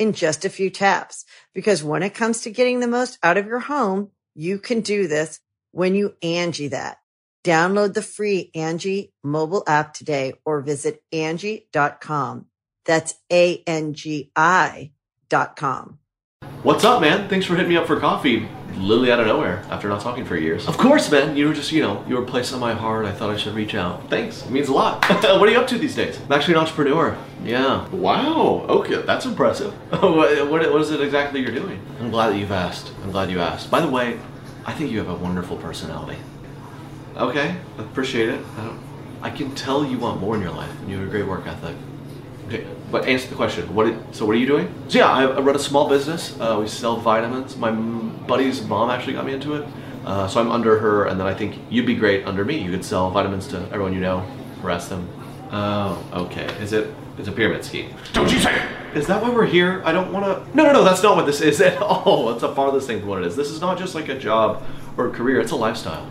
in just a few taps. Because when it comes to getting the most out of your home, you can do this when you Angie that. Download the free Angie mobile app today or visit Angie.com. That's A-N-G-I dot com. What's up, man? Thanks for hitting me up for coffee, literally out of nowhere, after not talking for years. Of course, man. You were just, you know, you were a place on my heart. I thought I should reach out. Thanks. It means a lot. what are you up to these days? I'm actually an entrepreneur. Yeah. Wow. Okay, that's impressive. what, what, what is it exactly you're doing? I'm glad that you've asked. I'm glad you asked. By the way, I think you have a wonderful personality. Okay, appreciate it. I, don't, I can tell you want more in your life, and you have a great work ethic. Okay, but answer the question. What? Did, so what are you doing? So yeah, I, I run a small business. Uh, we sell vitamins. My buddy's mom actually got me into it. Uh, so I'm under her, and then I think you'd be great under me. You could sell vitamins to everyone you know, harass them. Oh, okay. Is it? It's a pyramid scheme. Don't you say it? Is that why we're here? I don't want to. No, no, no. That's not what this is at all. It's the farthest thing from what it is. This is not just like a job or a career. It's a lifestyle,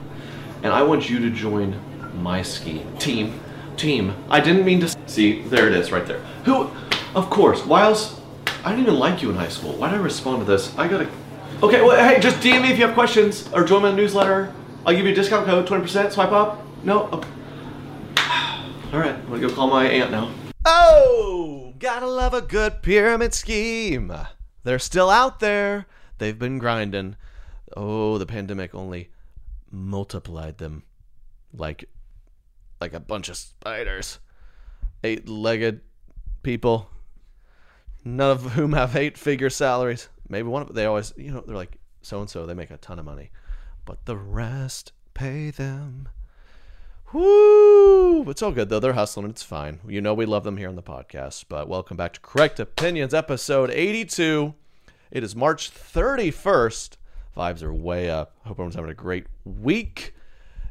and I want you to join my scheme team team. I didn't mean to see. There it is, right there. Who? Of course. Else? I didn't even like you in high school. Why did I respond to this? I gotta. Okay. Well, hey, just DM me if you have questions or join my newsletter. I'll give you a discount code, twenty percent. Swipe up. No. Okay. Oh. All right. I'm gonna go call my aunt now. Oh, gotta love a good pyramid scheme. They're still out there. They've been grinding. Oh, the pandemic only multiplied them like like a bunch of spiders. Eight legged people, none of whom have eight figure salaries. Maybe one of they always, you know, they're like so and so, they make a ton of money, but the rest pay them. Woo! It's all good though. They're hustling. It's fine. You know we love them here on the podcast. But welcome back to Correct Opinions, episode 82. It is March 31st. Vibes are way up. Hope everyone's having a great week.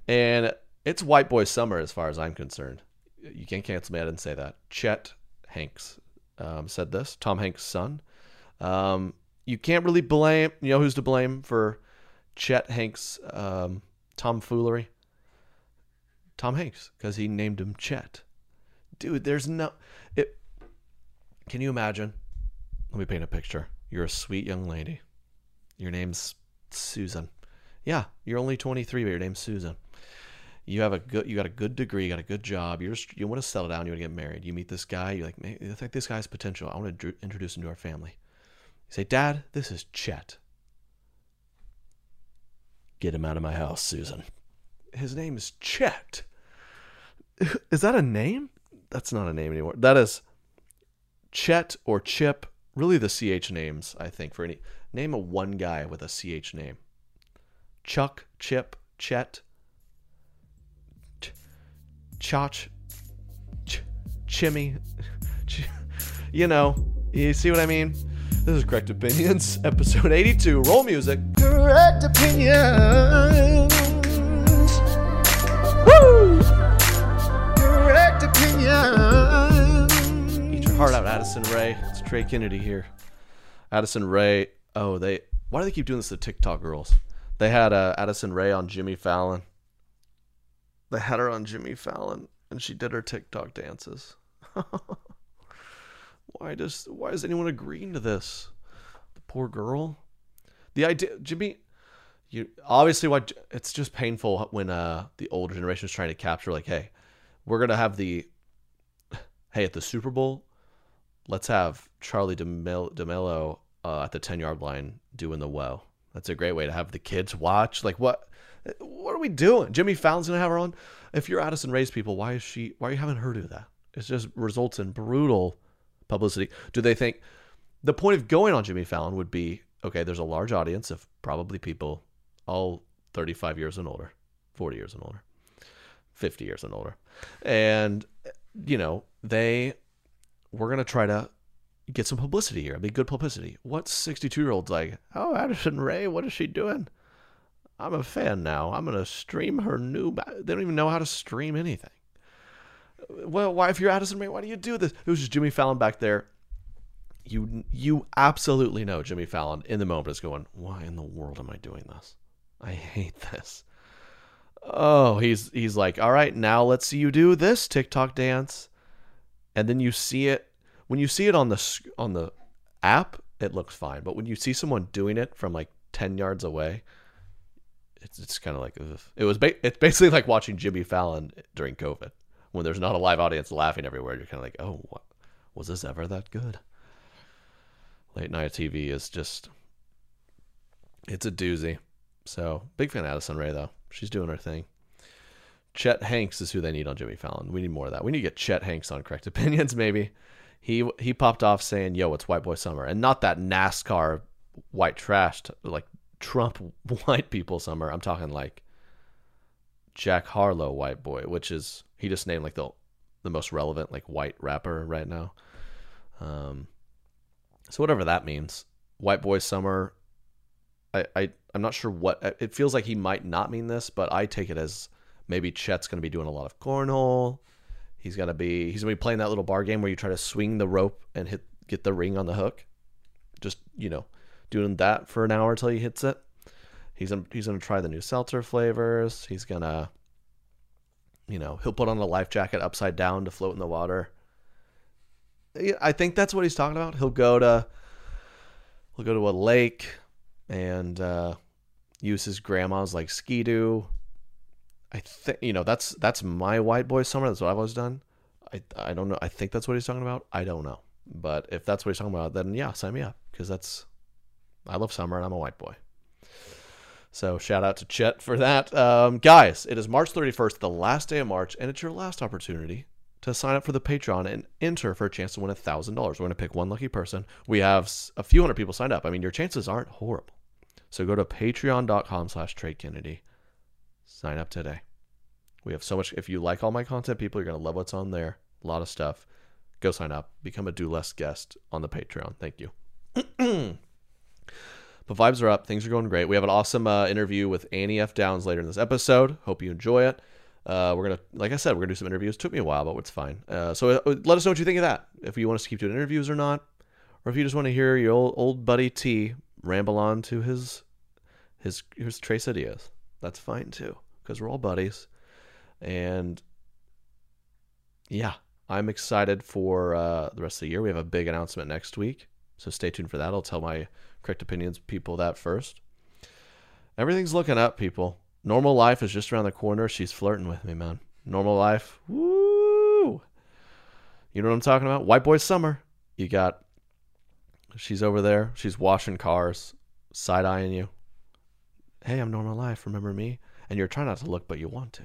And it's white boy summer as far as I'm concerned. You can't cancel me. I didn't say that. Chet Hanks um, said this. Tom Hanks' son. Um, you can't really blame. You know who's to blame for Chet Hanks' um, tomfoolery? Tom Hanks, because he named him Chet. Dude, there's no. It. Can you imagine? Let me paint a picture. You're a sweet young lady. Your name's Susan. Yeah, you're only 23, but your name's Susan you have a good you got a good degree you got a good job you're just, you want to settle down you want to get married you meet this guy you're like i think this guy's potential i want to introduce him to our family. You say dad this is chet. Get him out of my house susan. His name is chet. Is that a name? That's not a name anymore. That is chet or chip really the ch names i think for any name a one guy with a ch name. Chuck chip chet Chach, ch- Chimmy, ch- you know, you see what I mean? This is Correct Opinions, episode 82. Roll music. Correct Opinions. Woo! Correct Opinions. Eat your heart out, Addison Rae. It's Trey Kennedy here. Addison Rae. Oh, they Why do they keep doing this to TikTok girls? They had uh, Addison Rae on Jimmy Fallon. They had her on Jimmy Fallon, and she did her TikTok dances. why does why is anyone agreeing to this? The poor girl. The idea, Jimmy. You obviously what it's just painful when uh the older generation is trying to capture like, hey, we're gonna have the, hey at the Super Bowl, let's have Charlie DeMel- D'Amelio uh, at the ten yard line doing the well. That's a great way to have the kids watch. Like what? What are we doing? Jimmy Fallon's gonna have her on. If you're Addison Rae's people, why is she? Why are you having her do that? It just results in brutal publicity. Do they think the point of going on Jimmy Fallon would be okay? There's a large audience of probably people all 35 years and older, 40 years and older, 50 years and older, and you know they we're gonna try to get some publicity here. I mean, good publicity. What 62 year old's like? Oh, Addison Rae, what is she doing? I'm a fan now. I'm gonna stream her new. They don't even know how to stream anything. Well, why if you're Addison Rae, why do you do this? It was just Jimmy Fallon back there. You you absolutely know Jimmy Fallon in the moment is going, why in the world am I doing this? I hate this. Oh, he's he's like, all right, now let's see you do this TikTok dance, and then you see it when you see it on the on the app, it looks fine. But when you see someone doing it from like ten yards away, it's it's kind of like ugh. it was. Ba- it's basically like watching Jimmy Fallon during COVID when there's not a live audience laughing everywhere. You're kind of like, oh, what, was this ever that good? Late night TV is just it's a doozy. So big fan of Addison Rae though. She's doing her thing. Chet Hanks is who they need on Jimmy Fallon. We need more of that. We need to get Chet Hanks on Correct Opinions, maybe. He he popped off saying, "Yo, it's White Boy Summer," and not that NASCAR white trash like Trump white people summer. I'm talking like Jack Harlow white boy, which is he just named like the the most relevant like white rapper right now. Um, so whatever that means, white boy summer. I I I'm not sure what it feels like. He might not mean this, but I take it as maybe Chet's going to be doing a lot of cornhole. He's gonna be he's gonna be playing that little bar game where you try to swing the rope and hit get the ring on the hook. Just you know, doing that for an hour till he hits it. He's gonna, he's gonna try the new seltzer flavors. He's gonna, you know, he'll put on a life jacket upside down to float in the water. I think that's what he's talking about. He'll go to he'll go to a lake and uh, use his grandma's like ski-doo I think you know that's that's my white boy summer. That's what I've always done. I I don't know. I think that's what he's talking about. I don't know. But if that's what he's talking about, then yeah, sign me up because that's I love summer and I'm a white boy. So shout out to Chet for that, um, guys. It is March 31st, the last day of March, and it's your last opportunity to sign up for the Patreon and enter for a chance to win $1,000. We're going to pick one lucky person. We have a few hundred people signed up. I mean, your chances aren't horrible. So go to patreon.com slash Trey Kennedy sign up today. We have so much. If you like all my content, people, you're going to love what's on there. A lot of stuff. Go sign up. Become a do less guest on the Patreon. Thank you. but vibes are up. Things are going great. We have an awesome uh, interview with Annie F. Downs later in this episode. Hope you enjoy it. Uh, we're gonna, like I said, we're gonna do some interviews. Took me a while, but it's fine. Uh, so uh, let us know what you think of that. If you want us to keep doing interviews or not, or if you just want to hear your old, old buddy T ramble on to his his his trace ideas that's fine too because we're all buddies. And yeah, I'm excited for uh, the rest of the year. We have a big announcement next week, so stay tuned for that. I'll tell my correct opinions people that first. Everything's looking up, people. Normal life is just around the corner. She's flirting with me, man. Normal life, woo! You know what I'm talking about? White boy summer. You got. She's over there. She's washing cars, side eyeing you hey, I'm normal life, remember me? And you're trying not to look, but you want to.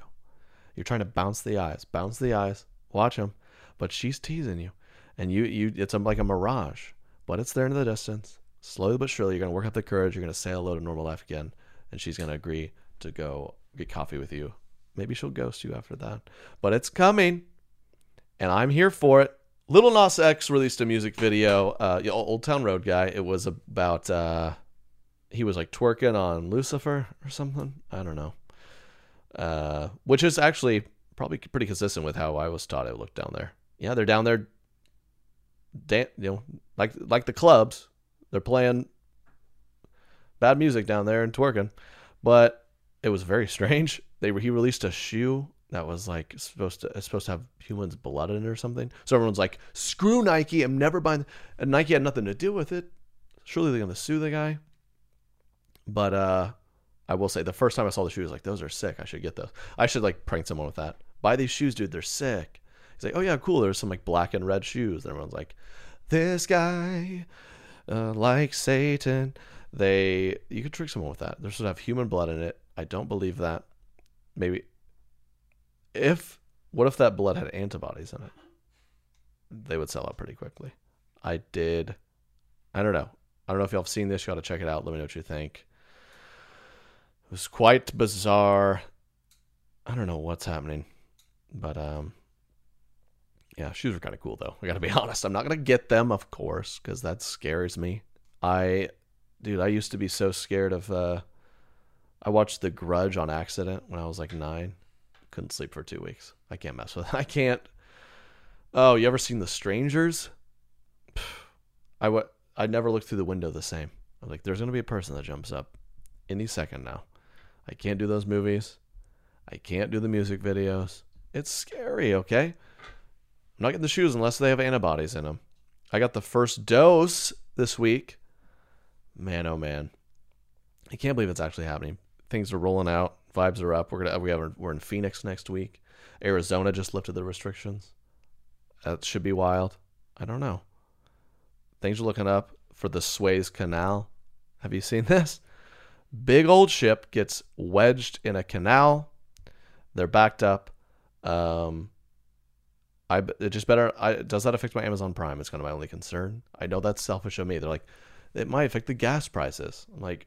You're trying to bounce the eyes, bounce the eyes, watch them, but she's teasing you, and you, you, it's like a mirage, but it's there in the distance. Slowly but surely, you're gonna work up the courage. You're gonna say hello to normal life again, and she's gonna agree to go get coffee with you. Maybe she'll ghost you after that, but it's coming, and I'm here for it. Lil Nas X released a music video, uh, Old Town Road guy. It was about uh, he was like twerking on Lucifer or something. I don't know. Uh, which is actually probably pretty consistent with how I was taught it looked down there. Yeah, they're down there, dan- you know, like like the clubs. They're playing bad music down there and twerking. But it was very strange. They he released a shoe that was like supposed to supposed to have humans' blood in it or something. So everyone's like, "Screw Nike! I'm never buying." And Nike had nothing to do with it. Surely they're gonna sue the guy. But uh, I will say the first time I saw the shoes, like those are sick. I should get those. I should like prank someone with that. Buy these shoes, dude. They're sick. He's like, "Oh yeah, cool." There's some like black and red shoes. And everyone's like, "This guy, uh, like Satan." They you could trick someone with that. They're have human blood in it. I don't believe that. Maybe if what if that blood had antibodies in it? They would sell out pretty quickly. I did. I don't know. I don't know if y'all have seen this. You got to check it out. Let me know what you think. It was quite bizarre. I don't know what's happening, but um, yeah, shoes were kind of cool though. I got to be honest. I'm not gonna get them, of course, because that scares me. I, dude, I used to be so scared of. uh I watched The Grudge on accident when I was like nine couldn't sleep for two weeks. I can't mess with it. I can't. Oh, you ever seen The Strangers? I w- I never looked through the window the same. I was like, there's going to be a person that jumps up any second now. I can't do those movies. I can't do the music videos. It's scary, okay? Not getting the shoes unless they have antibodies in them. I got the first dose this week. Man, oh man. I can't believe it's actually happening. Things are rolling out vibes are up. We're gonna we have we're in Phoenix next week. Arizona just lifted the restrictions. That should be wild. I don't know. Things are looking up for the Suez Canal. Have you seen this? Big old ship gets wedged in a canal. They're backed up. Um, I it just better. I, does that affect my Amazon Prime? It's kind of my only concern. I know that's selfish of me. They're like, it might affect the gas prices. I'm like,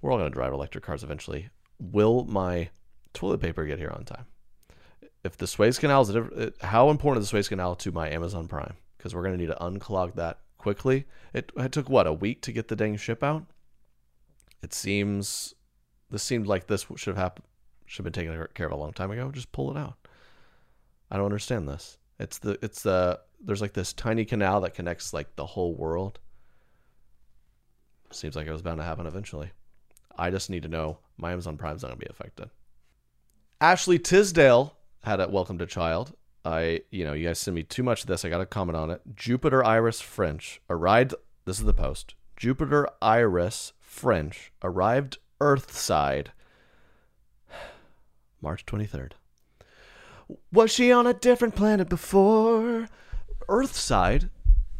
we're all going to drive electric cars eventually. Will my toilet paper get here on time? If the Suez Canal is, how important is the Suez Canal to my Amazon Prime? Because we're going to need to unclog that quickly. It, it took what a week to get the dang ship out. It seems this seemed like this should have happened, should have been taken care of a long time ago. Just pull it out. I don't understand this. It's the it's the there's like this tiny canal that connects like the whole world. Seems like it was bound to happen eventually. I just need to know my Amazon Prime's not to be affected. Ashley Tisdale had a welcome to child. I, you know, you guys send me too much of this. I got to comment on it. Jupiter Iris French arrived. This is the post. Jupiter Iris French arrived Earthside March 23rd. Was she on a different planet before? Earthside?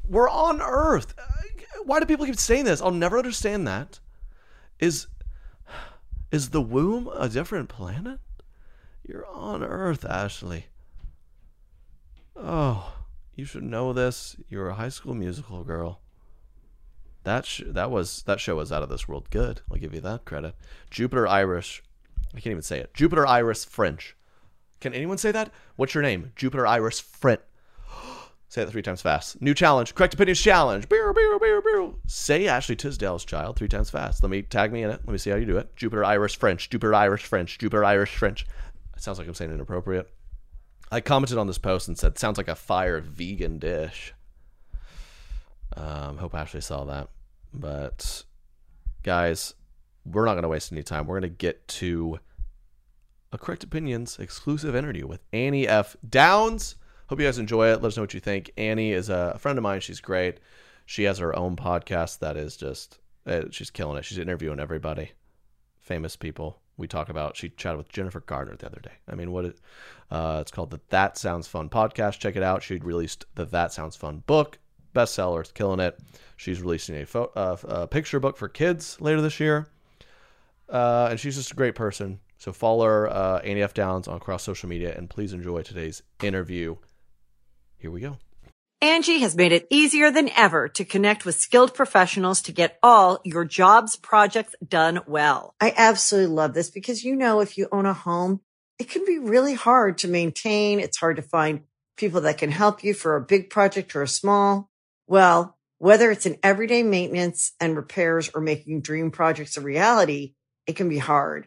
We're on Earth. Why do people keep saying this? I'll never understand that. Is is the womb a different planet? You're on Earth, Ashley. Oh, you should know this. You're a high school musical girl. That sh- that was that show was out of this world good. I'll give you that credit. Jupiter Irish. I can't even say it. Jupiter Iris French. Can anyone say that? What's your name? Jupiter Iris French. Say it three times fast. New challenge. Correct opinions challenge. Beer, beer, beer, beer. Say Ashley Tisdale's child three times fast. Let me tag me in it. Let me see how you do it. Jupiter Irish French. Jupiter Irish French. Jupiter Irish French. It sounds like I'm saying inappropriate. I commented on this post and said, sounds like a fire vegan dish. Um, hope Ashley saw that. But guys, we're not going to waste any time. We're going to get to a Correct Opinions exclusive interview with Annie F. Downs. Hope you guys enjoy it. Let us know what you think. Annie is a friend of mine. She's great. She has her own podcast that is just, uh, she's killing it. She's interviewing everybody, famous people. We talk about, she chatted with Jennifer Garner the other day. I mean, what it, uh, it's called the That Sounds Fun podcast. Check it out. She released the That Sounds Fun book, bestseller. It's killing it. She's releasing a, fo- uh, a picture book for kids later this year. Uh, and she's just a great person. So follow her, uh, Annie F. Downs, on across social media, and please enjoy today's interview. Here we go. Angie has made it easier than ever to connect with skilled professionals to get all your jobs projects done well. I absolutely love this because, you know, if you own a home, it can be really hard to maintain. It's hard to find people that can help you for a big project or a small. Well, whether it's in everyday maintenance and repairs or making dream projects a reality, it can be hard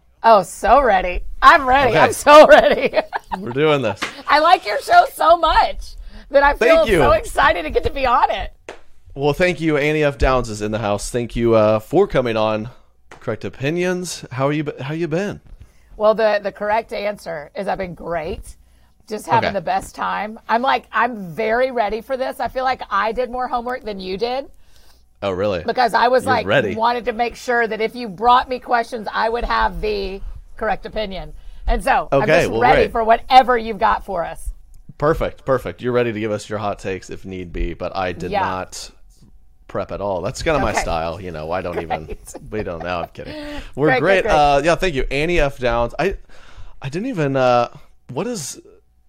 Oh, so ready. I'm ready. Okay. I'm so ready. We're doing this. I like your show so much that I feel so excited to get to be on it. Well, thank you. Annie F. Downs is in the house. Thank you uh, for coming on. Correct opinions. How are you? How you been? Well, the the correct answer is I've been great. Just having Okay. the best time. I'm like I'm very ready for this. I feel like I did more homework than you did Oh, really? because I was You're like ready. wanted to make sure that if you brought me questions, I would have the correct opinion. And so I'm just well, ready great. for whatever you've got for us. Perfect. Perfect. You're ready to give us your hot takes if need be, but I did Yeah. not prep at all. That's kind of my style. You know, I don't even. We don't know. I'm kidding. We're Great, great. great, great. Uh, yeah. Thank you, Annie F. Downs. I, I didn't even. Uh, what is,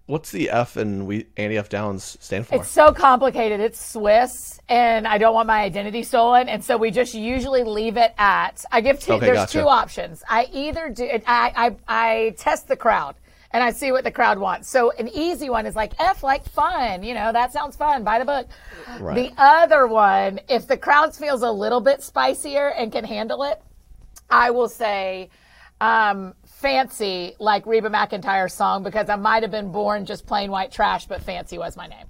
what's the F and we Annie F. Downs stand for? It's so complicated. It's Swiss, and I don't want my identity stolen, and so we just usually leave it at. I give two. Okay, there's gotcha. two options. I either do. I, I I test the crowd, and I see what the crowd wants. So an easy one is like F, like fun. You know, that sounds fun. Buy the book. Right. The other one, if the crowd feels a little bit spicier and can handle it, I will say um, fancy, like Reba McEntire's song, because I might have been born just plain white trash, but fancy was my name.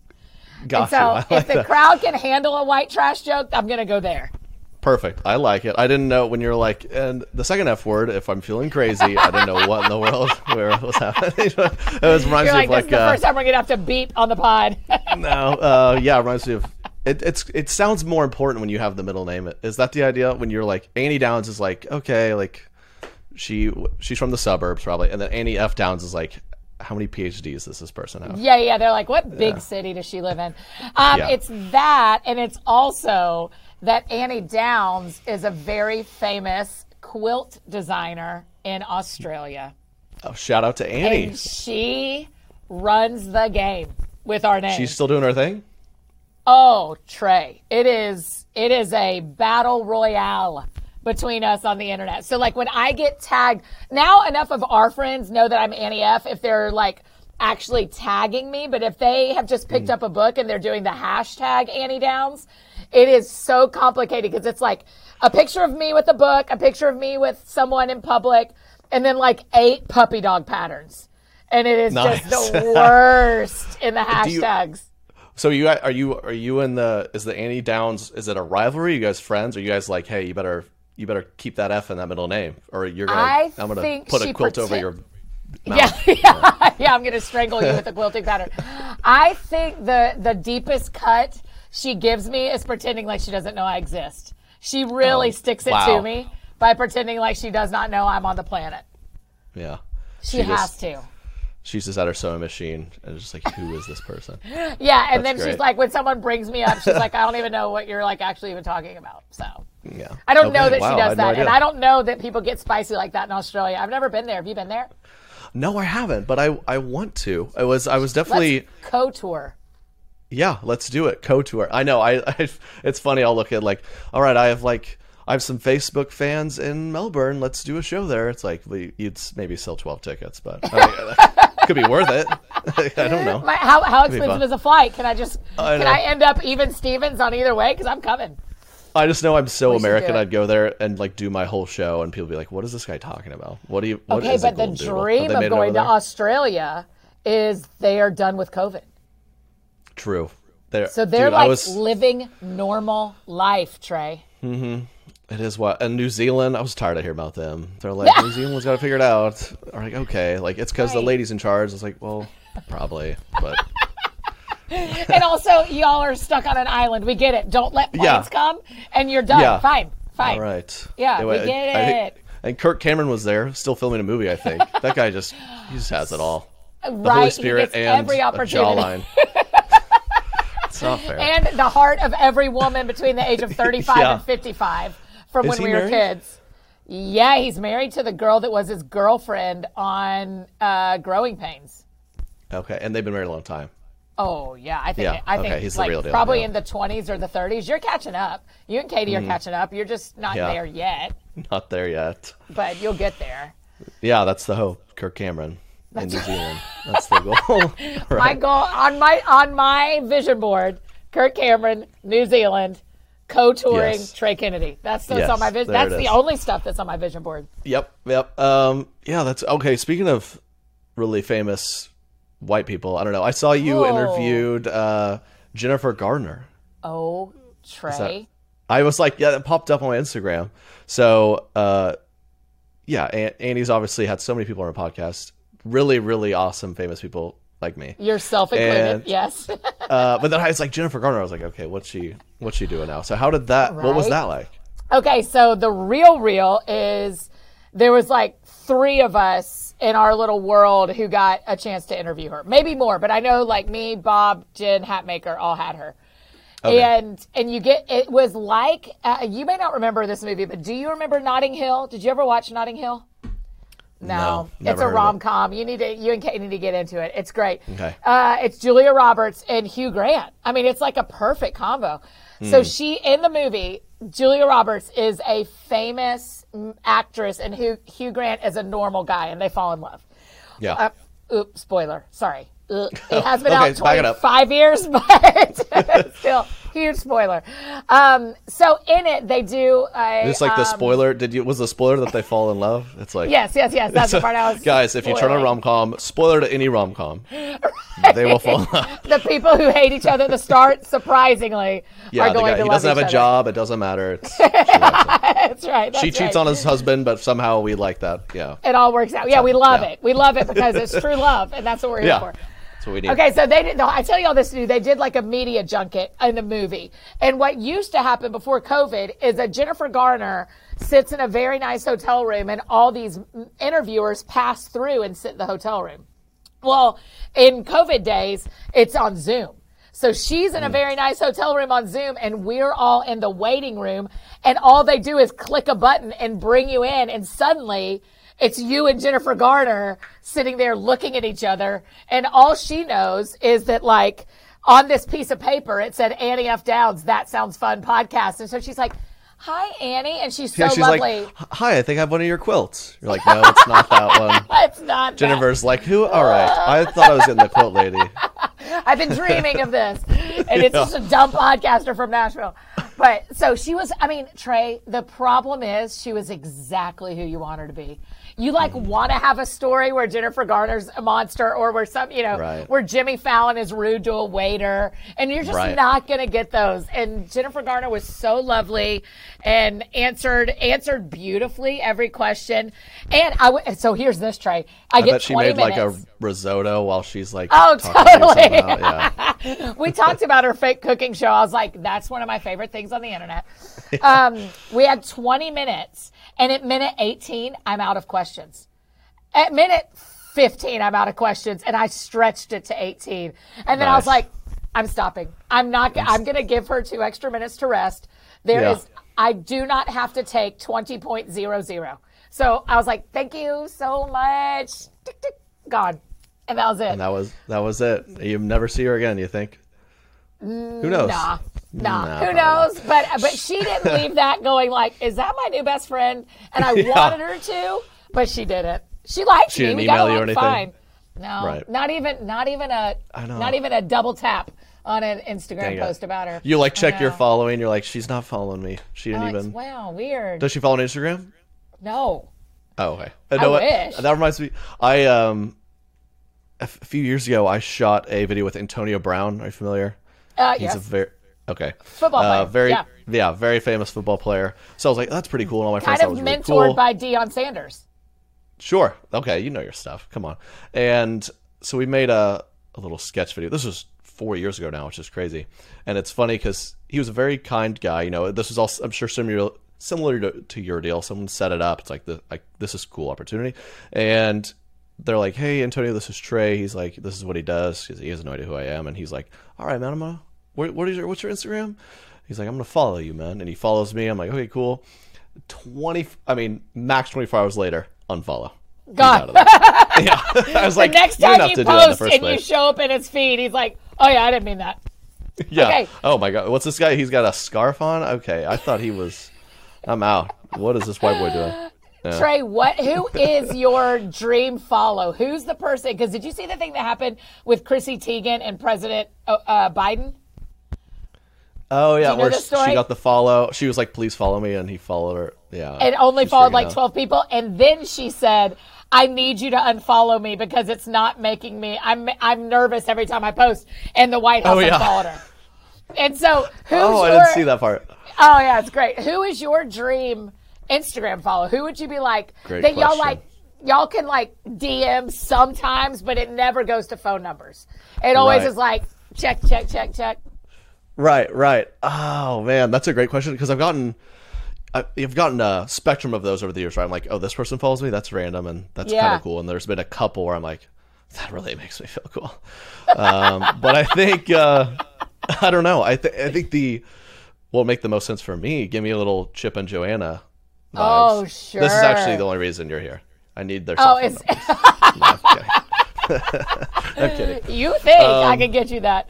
Got And so. I if the that. crowd can handle a white trash joke, I'm going to go there. Perfect. I like it. I didn't know when you're like, and the second F word, if I'm feeling crazy, I didn't know what in the world where was happening. it was, reminds You're me like, of like, is the uh, first time we're to have to beep on the pod. no, uh, yeah, it reminds me of. It, it's it sounds more important when you have the middle name. Is that the idea? When you're like Annie Downs is like okay, like she she's from the suburbs probably, and then Annie F Downs is like how many PhDs does this person have? yeah, yeah. They're like, what big city does she live in? Um, Yeah. It's that, and it's also that Annie Downs is a very famous quilt designer in Australia. Oh, shout out to Annie. And she runs the game with our name. She's still doing her thing. Oh, Trey, it is it is a battle royale between us on the internet. So like when I get tagged, now enough of our friends know that I'm Annie F if they're like actually tagging me, but if they have just picked mm. up a book and they're doing the hashtag Annie Downs, it is so complicated because it's like a picture of me with a book, a picture of me with someone in public, and then like eight puppy dog patterns. And it is Nice. just the worst in the hashtags. So you are you are you in the is the Annie Downs is it a rivalry? you guys friends? Are you guys like hey you better you better keep that F in that middle name or you're gonna I I'm gonna think put a quilt over your Yeah, yeah, yeah. I'm gonna strangle you with a quilting pattern. I think the the deepest cut she gives me is pretending like she doesn't know I exist. She really Oh, sticks it wow. to me by pretending like she does not know I'm on the planet. yeah. She, She has just- to. She's just at her sewing machine and just like who is this person? Yeah, and That's then she's like, when someone brings me up, she's like, I don't even know what you're like actually even talking about. So Yeah. I don't know that wow, she does had no that, and. I don't know that people get spicy like that in Australia. I've never been there. Have you been there? No, I haven't, but I I want to. I was I was definitely co-tour. yeah. Let's do it. Co tour. I know. I, I it's funny. I'll look at like all right. I have like I have some Facebook fans in Melbourne. Let's do a show there. It's like we, you'd maybe sell twelve tickets, but I mean, could be worth it. I don't know. My, how how be expensive is a flight? Can I just I can. I end up even Stevens on either way? Because I'm coming. I just know I'm so American. I'd go there and like do my whole show, and people be like, "What is this guy talking about? What do you?" What okay, is but the golden doodle? Have dream of going to? Australia is they are done with COVID. True. They're, So they're dude, like was, living normal life, Trey. Mm-hmm. It is what and New Zealand. I was tired of hearing about them. They're like New Zealand's got to figure it out. I'm like, okay, like it's because the Right. ladies in charge. I was like, well, probably, but and also, y'all are stuck on an island. We get it. Don't let planes Yeah. come, and you're done. Yeah. Fine, fine. all right. Yeah, we I- get I think- it. and Kirk Cameron was there, still filming a movie. I think that guy just he just has it all. The right. Holy Spirit and every opportunity. jawline. it's not fair. and the heart of every woman between the age of 35 Yeah. and 55 from Is when he we were kids. Yeah, he's married to the girl that was his girlfriend on uh, Growing Pains. okay, and they've been married a long time. Oh yeah, I think Yeah, I okay, think the like real deal, probably yeah. in the 20s or the 30s. You're catching up. You and Katie are catching up. You're just not Mm-hmm. Yeah. there yet, Not there yet. but you'll get there. Yeah, that's the hope. Kirk Cameron in New Zealand. That's the goal. My goal on my on my vision board, Kirk Cameron, New Zealand, co-touring Yes. Trey Kennedy. That's what's Yes, on my vision. That's the only stuff that's on my vision board. Yep, yep. Um, yeah, that's okay. Speaking of really famous white people, I don't know. I saw you Oh. interviewed uh, Jennifer Garner. Oh, Trey. I was like, yeah, it popped up on my Instagram. So, uh, yeah, An- Andy's obviously had so many people on her podcast. Really, really awesome, famous people like me. Yourself included, And- yes. Uh, but then I was like, Jennifer Garner. I was like, okay, what's she, what's she doing now? So, how did that? What was that like? okay, so the real real is there was like three of us in our little world who got a chance to interview her. Maybe more, but I know like me, Bob, Jen, Hatmaker all had her. Okay. And and you get it was like uh, you may not remember this movie, but do you remember Notting Hill? Did you ever watch Notting Hill? No, it's a heard of it. rom com. You need to, you and Kate need to get into it. It's great. Okay. Uh, it's Julia Roberts and Hugh Grant. I mean, it's like a perfect combo. Hmm. So she in the movie, Julia Roberts is a famous mm, actress, and Hugh, Hugh Grant is a normal guy, and they fall in love. Yeah. Uh, oops, spoiler. Sorry. Uh, It has been Okay, out back it 25 years, but still, huge spoiler. Um, so in it, they do a. It's like the um, spoiler. Did you was the spoiler that they fall in love? It's like Yes, yes, yes. That's the part I was. guys. If you turn on spoiling. rom com, spoiler to any rom com, they will fall in love. the people who hate each other at the start, surprisingly, Yeah, are the going guy, to he doesn't have a other. job. It doesn't matter. It's, she, likes him. That's right. That's She cheats right. on his husband, but somehow we like that. Yeah, It all works out. Yeah, we love Yeah. it. We love it because it's true love, and that's what we're here yeah. for. That's what we need. Okay, so they did. No, I tell you all this to do. They did like a media junket in the movie, and what used to happen before COVID is that Jennifer Garner sits in a very nice hotel room, and all these mm, interviewers pass through and sit in the hotel room. Well, in COVID days, it's on Zoom. So she's in a very nice hotel room on Zoom, and we're all in the waiting room, and all they do is click a button and bring you in, and suddenly it's you and Jennifer Garner sitting there looking at each other, and all she knows is that like on this piece of paper it said Annie F. Downs, that sounds fun podcast, and so she's like, "Hi, Annie," and she's so yeah, she's lovely. like, "Hi, I think I have one of your quilts." You're like, "No, it's not that one." it's not that. Jennifer's like, "Who? All right, I thought I was getting the quilt lady." I've been dreaming of this. And it's just a dumb podcaster from Nashville. But so she was, I mean, Trey, the problem is she was exactly who you want her to be. You like Mm-hmm. want to have a story where Jennifer Garner's a monster or where some, you know, Right. where Jimmy Fallon is rude to a waiter and you're just Right. not going to get those. And Jennifer Garner was so lovely and answered, answered beautifully every question. And I, w- so here's this, Trey. I, I get bet she 20 made like a risotto while she's like, Oh, to totally. Yeah. we talked about her fake cooking show. I was like, that's one of my favorite things on the internet. Um, we had 20 minutes, and at minute 18, I'm out of questions. At minute 15, I'm out of questions, and I stretched it to 18. And then I was like, I'm stopping. I'm not. I'm going to give her two extra minutes to rest. There Yeah. is. I do not have to take 20.00. So I was like, thank you so much. Tick, tick, gone. And that was it. And that was that was it. You never see her again. You think? Who knows? Nah. Nah, Nah, who knows? But but she didn't leave that going like, is that my new best friend? And I Yeah. wanted her to, but she didn't. She liked She me. didn't we got email you or along anything? fine. No, Right. not even not even a I know. not even a double tap. on an Instagram post about her. You like check your following. You're like, she's not following me. She didn't Oh, even. wow, weird. Does she follow on Instagram? no. Oh, okay. I know what? wish. That reminds me. I um, a f- few years ago, I shot a video with Antonio Brown. Are you familiar? Uh, He's yes. a very okay Football uh, player, very yeah. very famous football player. So I was like, that's pretty cool. And all my friends kind thought of it was really mentored cool. by Deion Sanders. Sure. Okay, you know your stuff. Come on. And so we made a, a little sketch video. This was four years ago now, which is crazy. And it's funny because he was a very kind guy. You know, this was all I'm sure similar similar to, to your deal. Someone set it up. It's like the like this is a cool opportunity. And they're like, "Hey, Antonio, this is Trey." He's like, "This is what he does." 'cause He has no idea who I am, and he's like, "All right, man, I'm gonna. What, what is your what's your Instagram?" He's like, "I'm gonna follow you, man," and he follows me. I'm like, "Okay, cool." Twenty, I mean, max 24 hours later, unfollow. God. out of there. yeah, I was The like, next time you to do that in the post and you show up in his feed, he's like, "Oh yeah, I didn't mean that." yeah. okay. Oh my god, what's this guy? He's got a scarf on. Okay, I thought he was. I'm out. What is this white boy doing? Yeah. Trey, what? Who is your dream follow? Who's the person? Because did you see the thing that happened with Chrissy Teigen and President uh, uh, Biden? Oh yeah, Do you know where she got the follow. She was like, "Please follow me," and he followed her. Yeah, and only followed like. 12 people and then she said i need you to unfollow me because it's not making me i'm i'm nervous every time i post and the white house Oh, yeah. unfollowed her and so who's Oh, I didn't see that part. oh yeah it's great who is your dream instagram follow who would you be like Great that y'all like y'all can like dm sometimes but it never goes to phone numbers it always Right. is like check check check check Right, right. Oh man, that's a great question because I've gotten, I- I've gotten a spectrum of those over the years. Right, I'm like, oh, this person follows me. That's random, and that's kind of cool. And there's been a couple where I'm like, that really makes me feel cool. Um, but I think, uh, I don't know. I think I think the will make the most sense for me. Give me a little Chip and Joanna. Vibes. Oh, sure. This is actually the only reason you're here. I need their. oh it's. No, I'm kidding. I'm kidding. you think i can get you that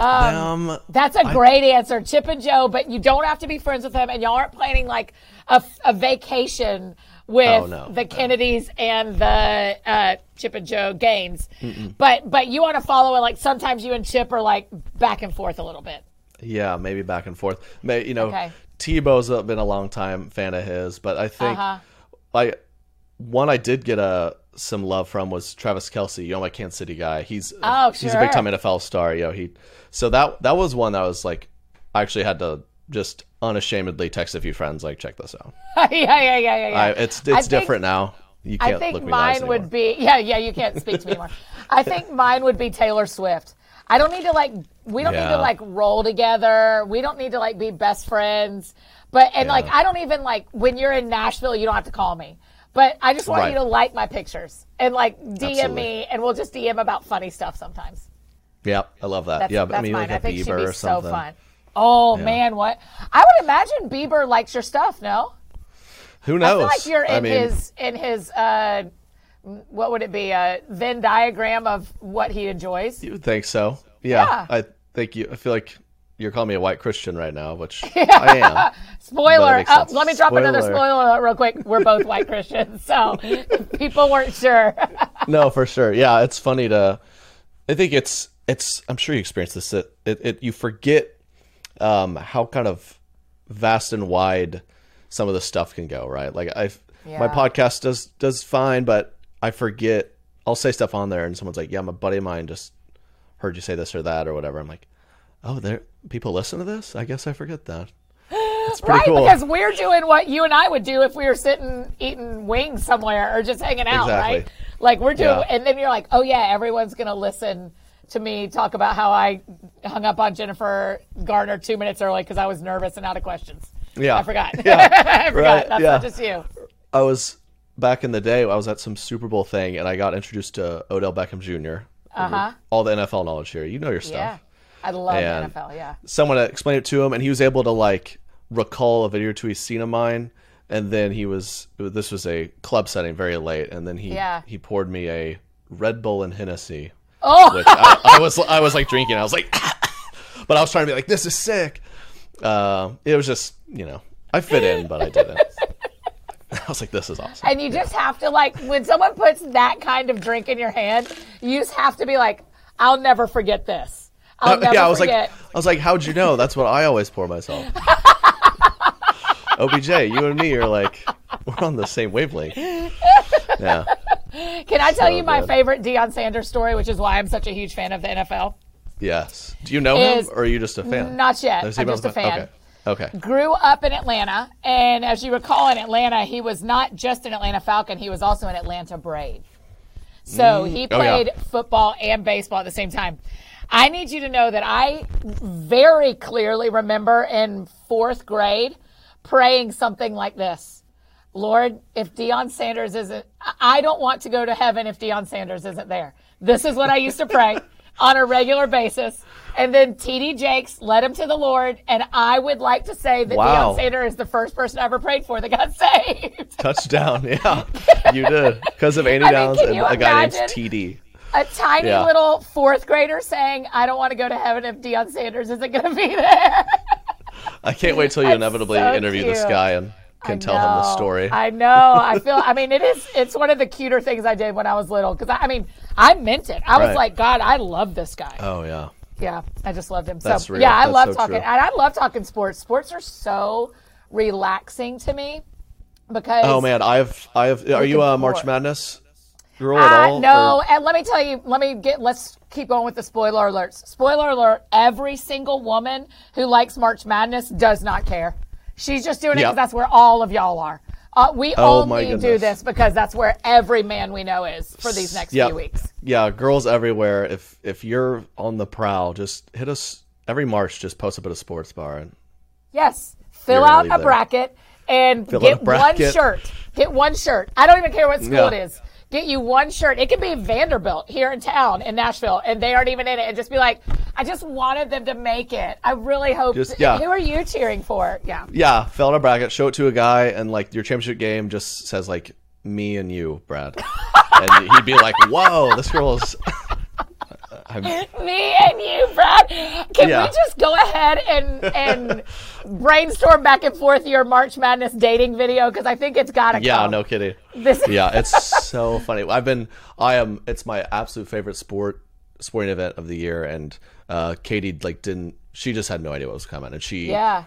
Um, That's a great answer, Chip and Jo. But you don't have to be friends with them, and y'all aren't planning like a, a vacation with Oh, no, the Kennedys and the uh, Chip and Jo Gaines. But but you want to follow it. Like sometimes you and Chip are like back and forth a little bit. Yeah, maybe back and forth. May you know, Okay. Tebow's been a long time fan of his, but I think Uh-huh. like one I did get a some love from was Travis Kelce. You know, my Kansas City guy. He's Oh, sure. he's a big time NFL star. You know, he so that that was one that was like I actually had to just unashamedly text a few friends like check this out. yeah, yeah, yeah, yeah, yeah. I, it's I it's think- different now. You can't think look me in the mine would be yeah, yeah. You can't speak to me anymore. I think mine would be Taylor Swift. I don't need to like. We don't need to like roll together. We don't need to like be best friends. But and like I don't even like when you're in Nashville, you don't have to call me. But I just want Right. you to like my pictures and like DM Absolutely. me, and we'll just DM about funny stuff sometimes. Yep, I love that. That's, yeah, that's I mean mine. like a I think she'd be so fun. Oh man, what? I would imagine Bieber likes your stuff. No, Who knows? I feel like you're in I mean, his in his uh, what would it be a Venn diagram of what he enjoys. You would think so? Yeah, Yeah. I think you. I feel like you're calling me a white Christian right now, which I am. Spoiler! it Oh, let me drop another Spoiler. spoiler alert real quick. We're both white Christians, so people weren't sure. no, for sure. Yeah, it's funny to. I think it's it's. I'm sure you experienced this. It, it, it you forget um, how kind of vast and wide some of the stuff can go. Right, like I, my podcast does does fine, but I forget. I'll say stuff on there, and someone's like, "Yeah, my buddy of mine just heard you say this or that or whatever." I'm like, "Oh, there people listen to this. I guess I forget that." It's pretty right? cool. Because we're doing what you and I would do if we were sitting eating wings somewhere or just hanging out, Exactly. right? Like we're doing, Yeah. and then you're like, oh yeah, everyone's gonna listen to me talk about how I hung up on Jennifer Garner two minutes early because I was nervous and out of questions. Yeah. I forgot. Yeah. I forgot. Right, That's yeah. not just you. I was back in the day. I was at some Super Bowl thing, and I got introduced to Odell Beckham Jr. Uh-huh. All the NFL knowledge here. You know your stuff. Yeah, I love And- the NFL. Yeah. Someone explained it to him, and he was able to like recall a video or two he's seen of mine. And then he was. This was a club setting, very late, and then he Yeah. he poured me a Red Bull and Hennessy, Oh, which I, I was I was like drinking. I was like, but I was trying to be like, this is sick. Uh, it was just you know I fit in, but I didn't. I was like, this is awesome. and you just have to like when someone puts that kind of drink in your hand, you just have to be like, I'll never forget this. Yeah, I was forget. like, I was like, how'd you know? That's what I always pour myself. OBJ, you and me are like, we're on the same wavelength. Yeah. Can I tell so you my good. favorite Deion Sanders story, which is why I'm such a huge fan of the NFL? Yes. Do you know him, or are you just a fan? Not yet. I'm just a fan. Okay. Okay. Grew up in Atlanta, and as you recall, in Atlanta, he was not just an Atlanta Falcon; he was also an Atlanta Brave. So he mm. Oh, yeah. played football and baseball at the same time. I need you to know that I very clearly remember in fourth grade praying something like this. Lord, if Deion Sanders isn't, I don't want to go to heaven if Deion Sanders isn't there. This is what I used to pray on a regular basis. And then TD Jakes led him to the Lord. And I would like to say that Wow. Deion Sanders is the first person I ever prayed for that got saved. Touchdown. Yeah. You did. Because of Annie I mean, Downs and you a guy named? TD. A tiny Yeah. little fourth grader saying, I don't want to go to heaven if Deion Sanders isn't going to be there. I can't wait till you That's inevitably so interview this guy and can tell him the story. I know. I feel. I mean, it is. It's one of the cuter things I did when I was little. Because I, I mean, I meant it. I was like, God, I love this guy. oh yeah. Yeah, I just loved him. That's so real. yeah, I That's love so talking, true. and I love talking sports. Sports are so relaxing to me because Oh man, I've I've. Are you a uh, March. Madness girl at Uh, all? no, or- and let me tell you, let me get, let's keep going with the spoiler alerts. Spoiler alert, every single woman who likes March Madness does not care. She's just doing it Yep. because that's where all of y'all are. Uh, we Oh, only do this because that's where every man we know is for these next Yep. few weeks. Yeah, girls everywhere. If if you're on the prowl, just hit us every March. Just post up at a sports bar and Yes. Fill out a there. bracket and Fill get one shirt. Get one shirt. I don't even care what school Yeah. it is. Get you one shirt. It could be Vanderbilt here in town in Nashville, and they aren't even in it. And just be like, I just wanted them to make it. I really hope. Just- yeah. Who are you cheering for? Yeah. yeah, fill out a bracket, show it to a guy, and like your championship game just says like me and you, Brad, and he'd be like, "Whoa, this girl's." I'm, Me and you, Brad. Can Yeah. we just go ahead and and brainstorm back and forth your March Madness dating video? Because I think it's got to come. yeah, come. no kidding. This- yeah, it's so funny. I've been, I am. It's my absolute favorite sport, sporting event of the year, and uh, Katie like didn't. She just had no idea what was coming, and she. Yeah.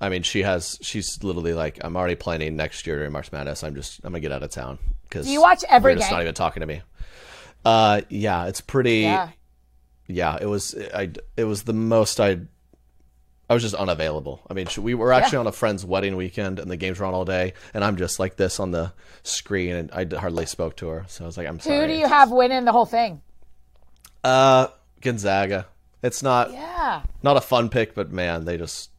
I mean, she has. She's literally like, I'm already planning next year during March Madness. I'm just, I'm gonna get out of town because you watch every you're just game? not even talking to me. Uh, yeah, it's pretty. Yeah. Yeah, it was. I. It was the most I. I was just unavailable. I mean, we were actually on a friend's wedding weekend, and the games were on all day, and I'm just like this on the screen, and I hardly spoke to her. So I was like, I'm sorry. Who do you have winning the whole thing? Uh, Gonzaga. It's not Yeah. not a fun pick, but man, they just.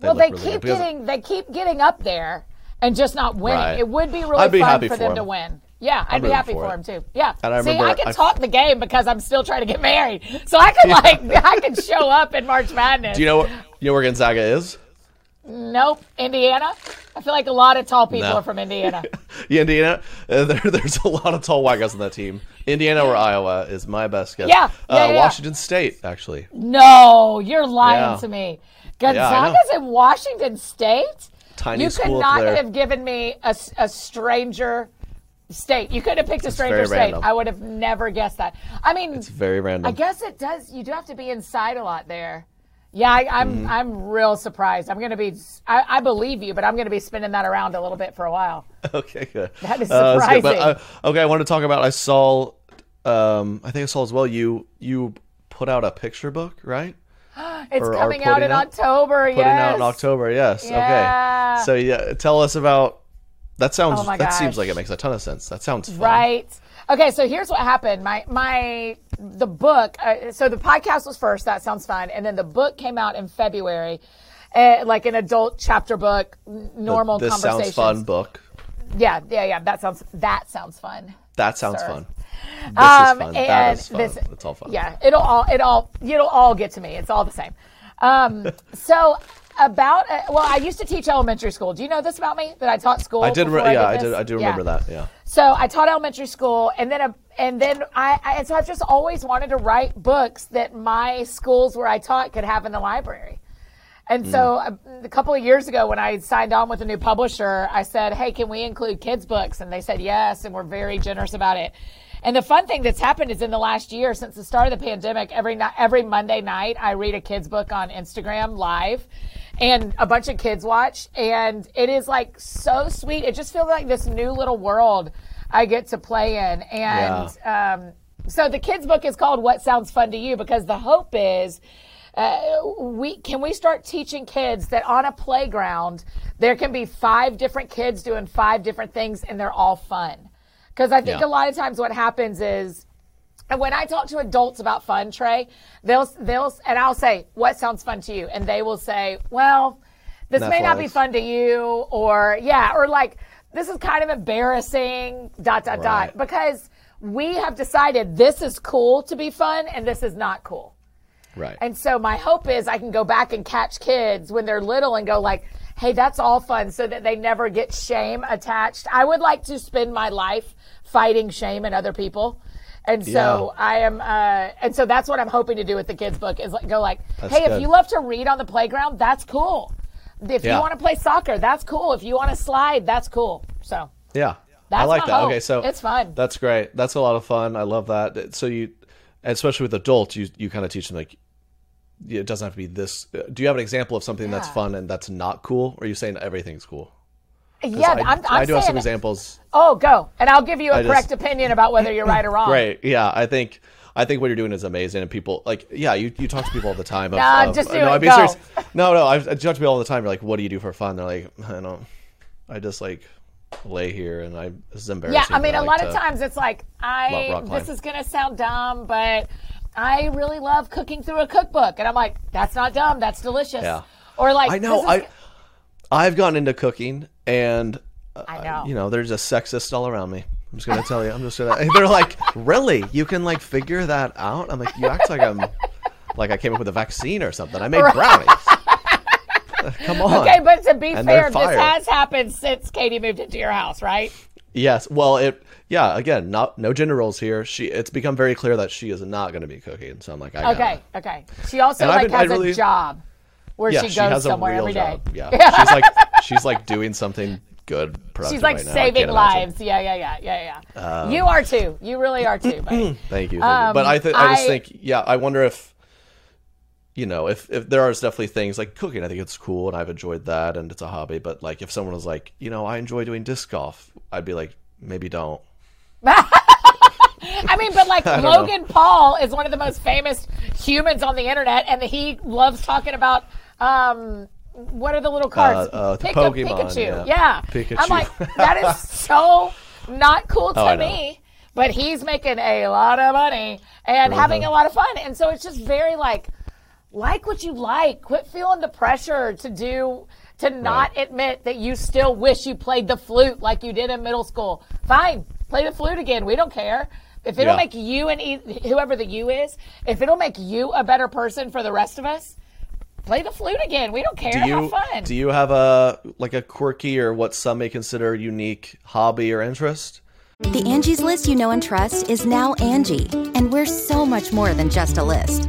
well, they really keep getting they keep getting up there and just not winning. Right. It would be really I'd be fun for for them him. to win. Yeah, I'd I'm be happy for for him too. Yeah. And I See, I can I- talk the game because I'm still trying to get married, so I can like I can show up in March Madness. Do you know what? You know where Gonzaga is? Nope, Indiana. I feel like a lot of tall people No. are from Indiana. Yeah, Indiana. Uh, there, there's a lot of tall white guys on that team. Indiana or Iowa is my best guess. Yeah, yeah, uh, yeah. Washington State actually. no, you're lying Yeah. to me. Gonzaga's in Washington State. Tiny you could not have given me a, a stranger state. You could have picked a stranger state. random. I would have never guessed that. I mean, It's very random. I guess it does. You do have to be inside a lot there. Yeah, I, I'm. Mm-hmm. I'm real surprised. I'm going to be. I, I believe you, but I'm going to be spinning that around a little bit for a while. Okay, good. That is Uh, good. But, surprising. uh, okay, I want to talk about. I saw. Um, I think I saw as well. You you put out a picture book, right? It's Or coming out in out- October. Putting yes. out in October. Yes. Yeah. Okay. So yeah, tell us about. That sounds. Oh that gosh. seems like it makes a ton of sense. That sounds fun. Right. Okay, so here's what happened. My my the book. Uh, so the podcast was first. That sounds fun, and then the book came out in February, uh, like an adult chapter book, normal This conversations. sounds fun book. Yeah, yeah, yeah. That sounds that sounds fun. That sounds Sir. fun. This Um, is fun. and that is fun. this- it's all fun. Yeah, it'll all it all it'll all get to me. It's all the same. Um, so about uh, well, I used to teach elementary school. Do you know this about me that I taught school? I did. Re- yeah, I this? did. I do Yeah. remember that. Yeah. So I taught elementary school, and then a, and then I, I and so I've just always wanted to write books that my schools where I taught could have in the library. And so a, a couple of years ago, when I signed on with a new publisher, I said, "Hey, can we include kids' books?" And they said yes, and we're very generous about it. And the fun thing that's happened is in the last year, since the start of the pandemic, every night, every Monday night, I read a kid's book on Instagram live, and a bunch of kids watch, and it is like so sweet. It just feels like this new little world I get to play in, and um, so the kids' book is called "What Sounds Fun to You" because the hope is. Uh, we can we start teaching kids that on a playground there can be five different kids doing five different things and they're all fun because I think Yeah. a lot of times what happens is, and when I talk to adults about fun, Trey, they'll they'll and I'll say, "What sounds fun to you?" And they will say, "Well, this may not be fun to you," or yeah, or like this is kind of embarrassing. Dot dot Right. dot. Because we have decided this is cool to be fun and this is not cool. Right. And so my hope is I can go back and catch kids when they're little and go like, "Hey, that's all fun," so that they never get shame attached. I would like to spend my life fighting shame in other people. And so Yeah. I am, uh, and so that's what I'm hoping to do with the kids' book is like, go like, That's hey, if you love to read on the playground, that's cool. If Yeah. you want to play soccer, that's cool. If you want to slide, that's cool. So Yeah. That's I like that. hope. Okay, so It's fun. That's great. That's a lot of fun. I love that. So you, especially with adults, you you kind of teach them like it doesn't have to be this. uh, Do you have an example of something that's fun and that's not cool? Or are you saying everything's cool? Yeah, I, I'm, I'm I do have some examples. Oh, go, and I'll give you a I just- correct opinion about whether you're right or wrong. Great. Yeah, I think I think what you're doing is amazing, and people like yeah, you, you talk to people all the time. Of, Nah, of- just do no, it, I'm go. serious. No, no, I, I talk to people all the time. You're like, what do you do for fun? They're like, I don't. I just like lay here, and I this is embarrassing. Yeah, I mean, but a like lot of times it's like I. This is gonna sound dumb, but I really love cooking through a cookbook, and I'm like, that's not dumb. That's delicious. Yeah. Or like, I know. I I've gotten into cooking, and uh, I know. you know, there's just sexist all around me. I'm just gonna tell you. I'm just gonna. They're like, really? You can like figure that out? I'm like, you act like I'm like I came up with a vaccine or something. I made brownies. Come on. Okay, but to be And fair, this has happened since Katie moved into your house, right? Yes. Well, it. Yeah. Again, not no gender roles here. She. It's become very clear that she is not going to be cooking. So I'm like, I Okay, okay. She also And like been- has really- a job where Yeah, she she, goes a somewhere real every day. job. Yeah. she's like she's like doing something good. She's like right saving lives. Yeah, yeah, yeah, yeah, yeah. you are too. You really are too. buddy. Thank you. Thank Um, you. But I, th- I just think, yeah, I wonder if, you know, if, if there are definitely things like cooking, I think it's cool and I've enjoyed that and it's a hobby. But like if someone was like, you know, I enjoy doing disc golf, I'd be like, maybe don't. I mean, but like Logan Paul is one of the most famous humans on the internet, and he loves talking about um, what are the little cards? Uh, uh, the Pick Pokemon, a Pikachu. yeah. Yeah. Pikachu. I'm like, that is so not cool to Oh, me. But he's making a lot of money and Uh-huh. having a lot of fun, and so it's just very like, like what you like. Quit feeling the pressure to do. To not admit that you still wish you played the flute like you did in middle school. Fine, play the flute again. We don't care. If it'll Yeah. make you and e- whoever the you is, if it'll make you a better person for the rest of us, play the flute again. We don't care. Do you, Have fun. do you have a, like a quirky or what some may consider unique hobby or interest? The Angie's list you know and trust is now Angi, and we're so much more than just a list.